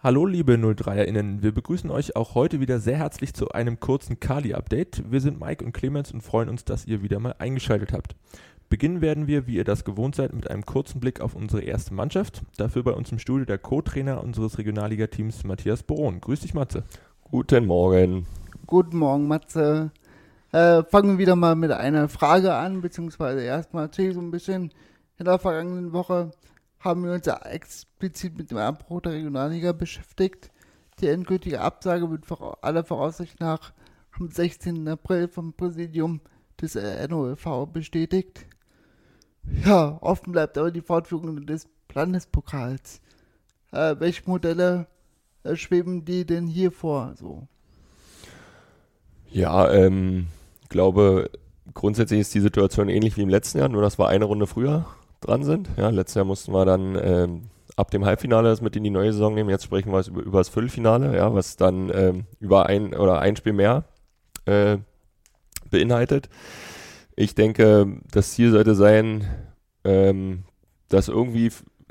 Hallo liebe 03erInnen, wir begrüßen euch auch heute wieder sehr herzlich zu einem kurzen Kali-Update. Wir sind Mike und Clemens und freuen uns, dass ihr wieder mal eingeschaltet habt. Beginnen werden wir, wie ihr das gewohnt seid, mit einem kurzen Blick auf unsere erste Mannschaft. Dafür bei uns im Studio der Co-Trainer unseres Regionalliga-Teams Matthias Boron. Grüß dich Matze. Guten Morgen. Guten Morgen Matze. Äh, fangen wir wieder mal mit einer Frage an, beziehungsweise erstmal ich so ein bisschen in der vergangenen Woche haben wir uns ja explizit mit dem Abbruch der Regionalliga beschäftigt. Die endgültige Absage wird aller Voraussicht nach am 16. April vom Präsidium des äh, NOLV bestätigt. Ja, offen bleibt aber die Fortführung des Landespokals. Äh, welche Modelle äh, schweben die denn hier vor? So? Ja, ähm, glaube, grundsätzlich ist die Situation ähnlich wie im letzten Jahr, nur das war eine Runde früher dran sind. Ja, letztes Jahr mussten wir dann ähm, ab dem Halbfinale das mit in die neue Saison nehmen. Jetzt sprechen wir über, über das Viertelfinale, ja, was dann ähm, über ein oder ein Spiel mehr äh, beinhaltet. Ich denke, das Ziel sollte sein, ähm, das irgendwie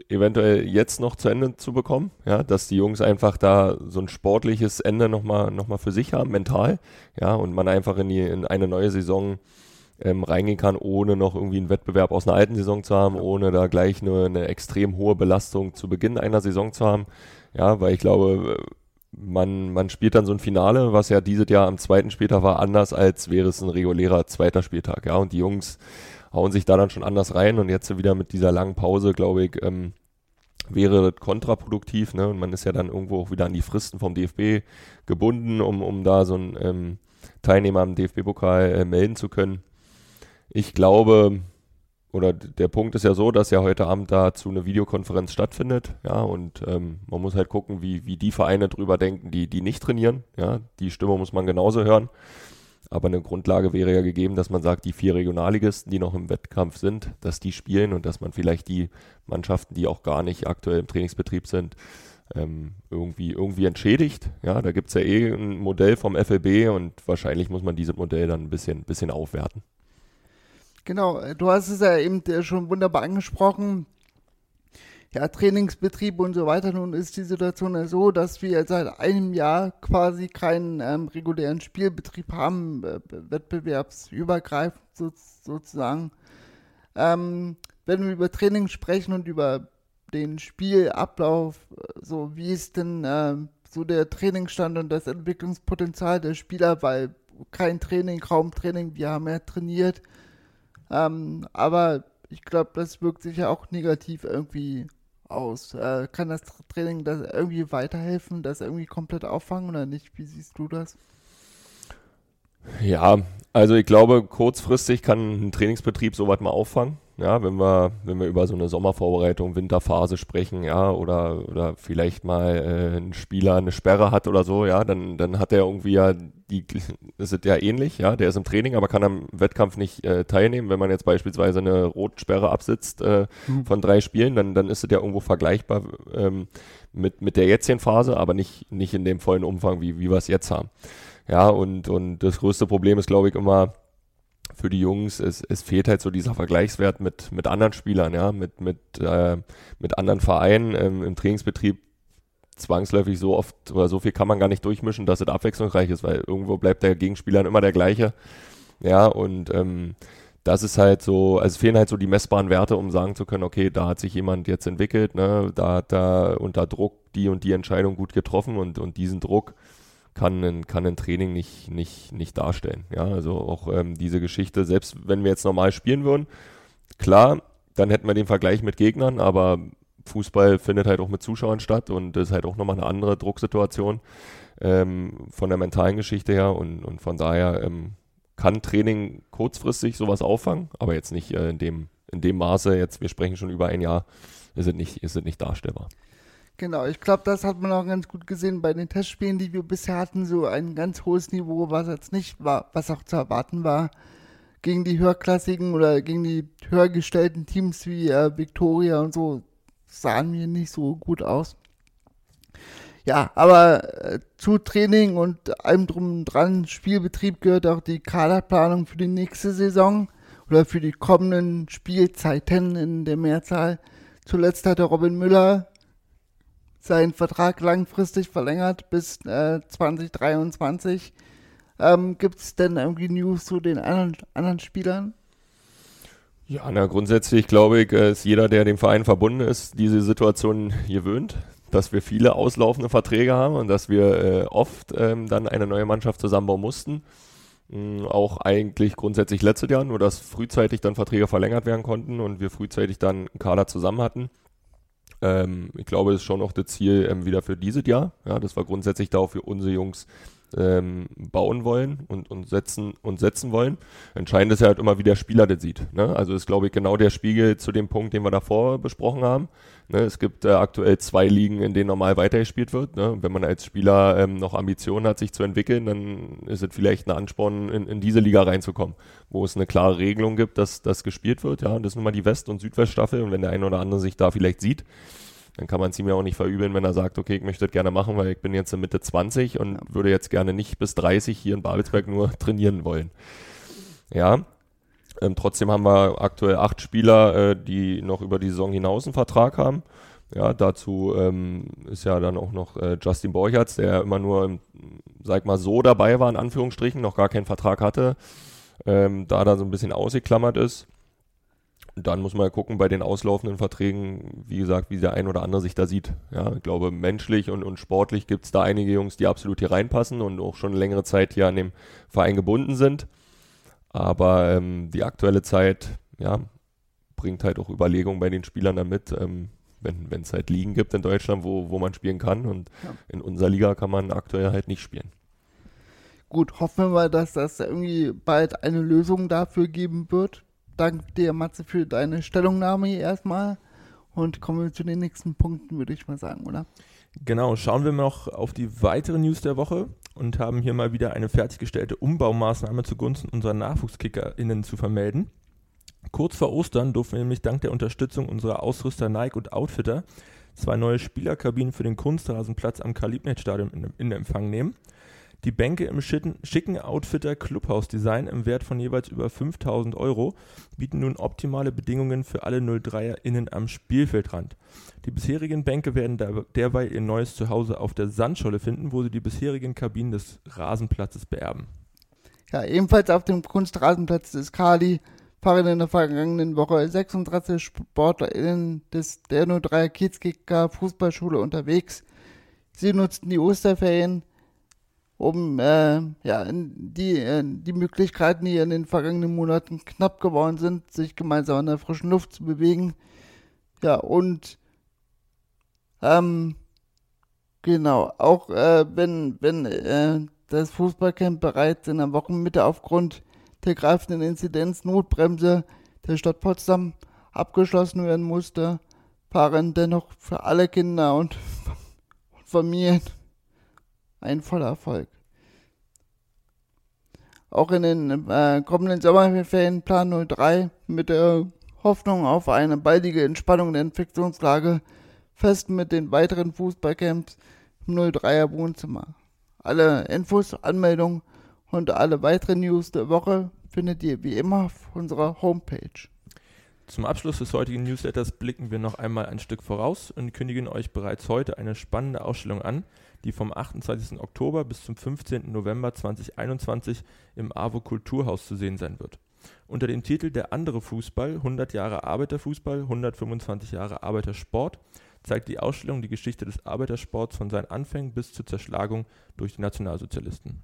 eventuell jetzt noch zu Ende zu bekommen, ja, dass die Jungs einfach da so ein sportliches Ende nochmal noch mal für sich haben, mental, ja, und man einfach in, die, in eine neue Saison ähm, reingehen kann, ohne noch irgendwie einen Wettbewerb aus einer alten Saison zu haben, ohne da gleich eine, eine extrem hohe Belastung zu Beginn einer Saison zu haben. Ja, weil ich glaube, man, man spielt dann so ein Finale, was ja dieses Jahr am zweiten Spieltag war, anders als wäre es ein regulärer zweiter Spieltag. Ja, und die Jungs hauen sich da dann schon anders rein und jetzt wieder mit dieser langen Pause, glaube ich, ähm, wäre das kontraproduktiv. Ne? Und man ist ja dann irgendwo auch wieder an die Fristen vom DFB gebunden, um, um da so einen ähm, Teilnehmer am DFB-Pokal äh, melden zu können. Ich glaube, oder der Punkt ist ja so, dass ja heute Abend dazu eine Videokonferenz stattfindet, ja, und ähm, man muss halt gucken, wie, wie die Vereine drüber denken, die, die nicht trainieren, ja, die Stimme muss man genauso hören. Aber eine Grundlage wäre ja gegeben, dass man sagt, die vier Regionalligisten, die noch im Wettkampf sind, dass die spielen und dass man vielleicht die Mannschaften, die auch gar nicht aktuell im Trainingsbetrieb sind, ähm, irgendwie, irgendwie entschädigt. Ja, da gibt es ja eh ein Modell vom FLB und wahrscheinlich muss man dieses Modell dann ein bisschen, bisschen aufwerten. Genau, äh, du hast es ja eben äh, schon wunderbar angesprochen. Ja, Trainingsbetrieb und so weiter. Nun ist die Situation ja so, dass wir seit einem Jahr quasi keinen ähm, regulären Spielbetrieb haben, äh, wettbewerbsübergreifend so, sozusagen. Ähm, wenn wir über Training sprechen und über den Spielablauf, äh, so wie ist denn äh, so der Trainingsstand und das Entwicklungspotenzial der Spieler, weil kein Training, kaum Training, wir haben ja trainiert. Ähm, aber ich glaube, das wirkt sich ja auch negativ irgendwie aus. Äh, kann das Training das irgendwie weiterhelfen, das irgendwie komplett auffangen oder nicht? Wie siehst du das? Ja, also ich glaube, kurzfristig kann ein Trainingsbetrieb sowas mal auffangen. Ja, wenn wir, wenn wir über so eine Sommervorbereitung, Winterphase sprechen, ja, oder, oder vielleicht mal äh, ein Spieler eine Sperre hat oder so, ja, dann, dann hat er irgendwie ja die, das ist ja ähnlich, ja, der ist im Training, aber kann am Wettkampf nicht äh, teilnehmen. Wenn man jetzt beispielsweise eine Rotsperre absitzt äh, mhm. von drei Spielen, dann, dann ist es ja irgendwo vergleichbar ähm, mit, mit der jetzigen Phase, aber nicht, nicht in dem vollen Umfang, wie, wie wir es jetzt haben. Ja, und, und das größte Problem ist, glaube ich, immer, für die Jungs, es, es fehlt halt so dieser Vergleichswert mit, mit anderen Spielern, ja, mit, mit, äh, mit anderen Vereinen ähm, im Trainingsbetrieb zwangsläufig so oft oder so viel kann man gar nicht durchmischen, dass es abwechslungsreich ist, weil irgendwo bleibt der Gegenspieler immer der gleiche. Ja, und ähm, das ist halt so, also es fehlen halt so die messbaren Werte, um sagen zu können, okay, da hat sich jemand jetzt entwickelt, ne, da hat er unter Druck die und die Entscheidung gut getroffen und, und diesen Druck kann ein, kann ein Training nicht, nicht, nicht darstellen. Ja, also auch ähm, diese Geschichte, selbst wenn wir jetzt normal spielen würden, klar, dann hätten wir den Vergleich mit Gegnern, aber Fußball findet halt auch mit Zuschauern statt und das ist halt auch nochmal eine andere Drucksituation ähm, von der mentalen Geschichte her und, und von daher ähm, kann Training kurzfristig sowas auffangen, aber jetzt nicht äh, in, dem, in dem Maße, jetzt wir sprechen schon über ein Jahr, ist es nicht, ist es nicht darstellbar. Genau, ich glaube, das hat man auch ganz gut gesehen bei den Testspielen, die wir bisher hatten, so ein ganz hohes Niveau, was jetzt nicht war, was auch zu erwarten war, gegen die höherklassigen oder gegen die höher gestellten Teams wie äh, Victoria und so, sahen mir nicht so gut aus. Ja, aber äh, zu Training und allem drum und dran Spielbetrieb gehört auch die Kaderplanung für die nächste Saison oder für die kommenden Spielzeiten in der Mehrzahl. Zuletzt hatte Robin Müller seinen Vertrag langfristig verlängert bis äh, 2023. Ähm, Gibt es denn irgendwie News zu den anderen, anderen Spielern? Ja, na grundsätzlich glaube ich, ist jeder, der dem Verein verbunden ist, diese Situation gewöhnt, dass wir viele auslaufende Verträge haben und dass wir äh, oft ähm, dann eine neue Mannschaft zusammenbauen mussten. Mhm, auch eigentlich grundsätzlich letztes Jahr, nur dass frühzeitig dann Verträge verlängert werden konnten und wir frühzeitig dann einen Kader zusammen hatten. Ähm, ich glaube, das ist schon noch das Ziel ähm, wieder für dieses Jahr. Ja, das war grundsätzlich da auch für unsere Jungs ähm, bauen wollen und, und, setzen, und setzen wollen. Entscheidend ist ja halt immer, wie der Spieler das sieht. Ne? Also ist, glaube ich, genau der Spiegel zu dem Punkt, den wir davor besprochen haben. Ne? Es gibt äh, aktuell zwei Ligen, in denen normal weitergespielt wird. Ne? Wenn man als Spieler ähm, noch Ambitionen hat, sich zu entwickeln, dann ist es vielleicht ein Ansporn, in, in diese Liga reinzukommen, wo es eine klare Regelung gibt, dass das gespielt wird. Ja, und das ist nun mal die West- und Südweststaffel. Und wenn der eine oder andere sich da vielleicht sieht, dann kann man es ihm ja auch nicht verübeln, wenn er sagt, okay, ich möchte das gerne machen, weil ich bin jetzt in Mitte 20 und ja. würde jetzt gerne nicht bis 30 hier in Babelsberg nur trainieren wollen. Ja, ähm, trotzdem haben wir aktuell acht Spieler, äh, die noch über die Saison hinaus einen Vertrag haben. Ja, dazu ähm, ist ja dann auch noch äh, Justin Borchertz, der immer nur, im, sag mal, so dabei war, in Anführungsstrichen, noch gar keinen Vertrag hatte, ähm, da da so ein bisschen ausgeklammert ist dann muss man gucken bei den auslaufenden Verträgen, wie gesagt, wie der ein oder andere sich da sieht. Ja, ich glaube, menschlich und, und sportlich gibt es da einige Jungs, die absolut hier reinpassen und auch schon längere Zeit hier an dem Verein gebunden sind. Aber ähm, die aktuelle Zeit, ja, bringt halt auch Überlegungen bei den Spielern damit, ähm, wenn es halt Ligen gibt in Deutschland, wo, wo man spielen kann. Und ja. in unserer Liga kann man aktuell halt nicht spielen. Gut, hoffen wir mal, dass das irgendwie bald eine Lösung dafür geben wird danke dir, Matze, für deine Stellungnahme hier erstmal. Und kommen wir zu den nächsten Punkten, würde ich mal sagen, oder? Genau, schauen wir noch auf die weiteren News der Woche und haben hier mal wieder eine fertiggestellte Umbaumaßnahme zugunsten unserer NachwuchskickerInnen zu vermelden. Kurz vor Ostern durften wir nämlich dank der Unterstützung unserer Ausrüster Nike und Outfitter zwei neue Spielerkabinen für den Kunstrasenplatz am Karl-Liebknecht-Stadion in, in Empfang nehmen. Die Bänke im schicken Outfitter Clubhouse-Design im Wert von jeweils über 5000 Euro bieten nun optimale Bedingungen für alle 03erInnen am Spielfeldrand. Die bisherigen Bänke werden derweil ihr neues Zuhause auf der Sandscholle finden, wo sie die bisherigen Kabinen des Rasenplatzes beerben. Ja, ebenfalls auf dem Kunstrasenplatz des Kali fahren in der vergangenen Woche 36 SportlerInnen des der 03er Kiezkicker Fußballschule unterwegs. Sie nutzten die Osterferien um äh, ja, die, äh, die Möglichkeiten, die in den vergangenen Monaten knapp geworden sind, sich gemeinsam in der frischen Luft zu bewegen. Ja, und ähm, genau, auch äh, wenn, wenn äh, das Fußballcamp bereits in der Wochenmitte aufgrund der greifenden Inzidenz Notbremse der Stadt Potsdam abgeschlossen werden musste, waren dennoch für alle Kinder und Familien ein voller Erfolg. Auch in den äh, kommenden Sommerferien Plan 03 mit der Hoffnung auf eine baldige Entspannung der Infektionslage fest mit den weiteren Fußballcamps im 03er Wohnzimmer. Alle Infos, Anmeldungen und alle weiteren News der Woche findet ihr wie immer auf unserer Homepage. Zum Abschluss des heutigen Newsletters blicken wir noch einmal ein Stück voraus und kündigen euch bereits heute eine spannende Ausstellung an, die vom 28. Oktober bis zum 15. November 2021 im AWO Kulturhaus zu sehen sein wird. Unter dem Titel Der andere Fußball, 100 Jahre Arbeiterfußball, 125 Jahre Arbeitersport zeigt die Ausstellung die Geschichte des Arbeitersports von seinen Anfängen bis zur Zerschlagung durch die Nationalsozialisten.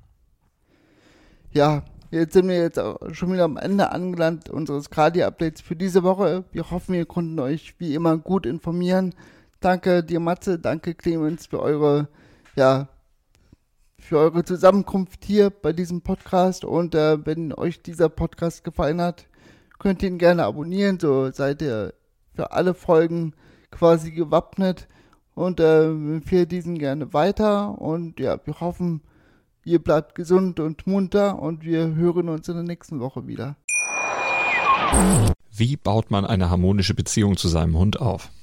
Ja, jetzt sind wir jetzt schon wieder am Ende angelangt unseres Kadi-Updates für diese Woche. Wir hoffen, wir konnten euch wie immer gut informieren. Danke dir, Matze, danke Clemens für eure ja, für eure Zusammenkunft hier bei diesem Podcast. Und äh, wenn euch dieser Podcast gefallen hat, könnt ihr ihn gerne abonnieren. So seid ihr für alle Folgen quasi gewappnet. Und äh, empfehle diesen gerne weiter. Und ja, wir hoffen, ihr bleibt gesund und munter. Und wir hören uns in der nächsten Woche wieder. Wie baut man eine harmonische Beziehung zu seinem Hund auf?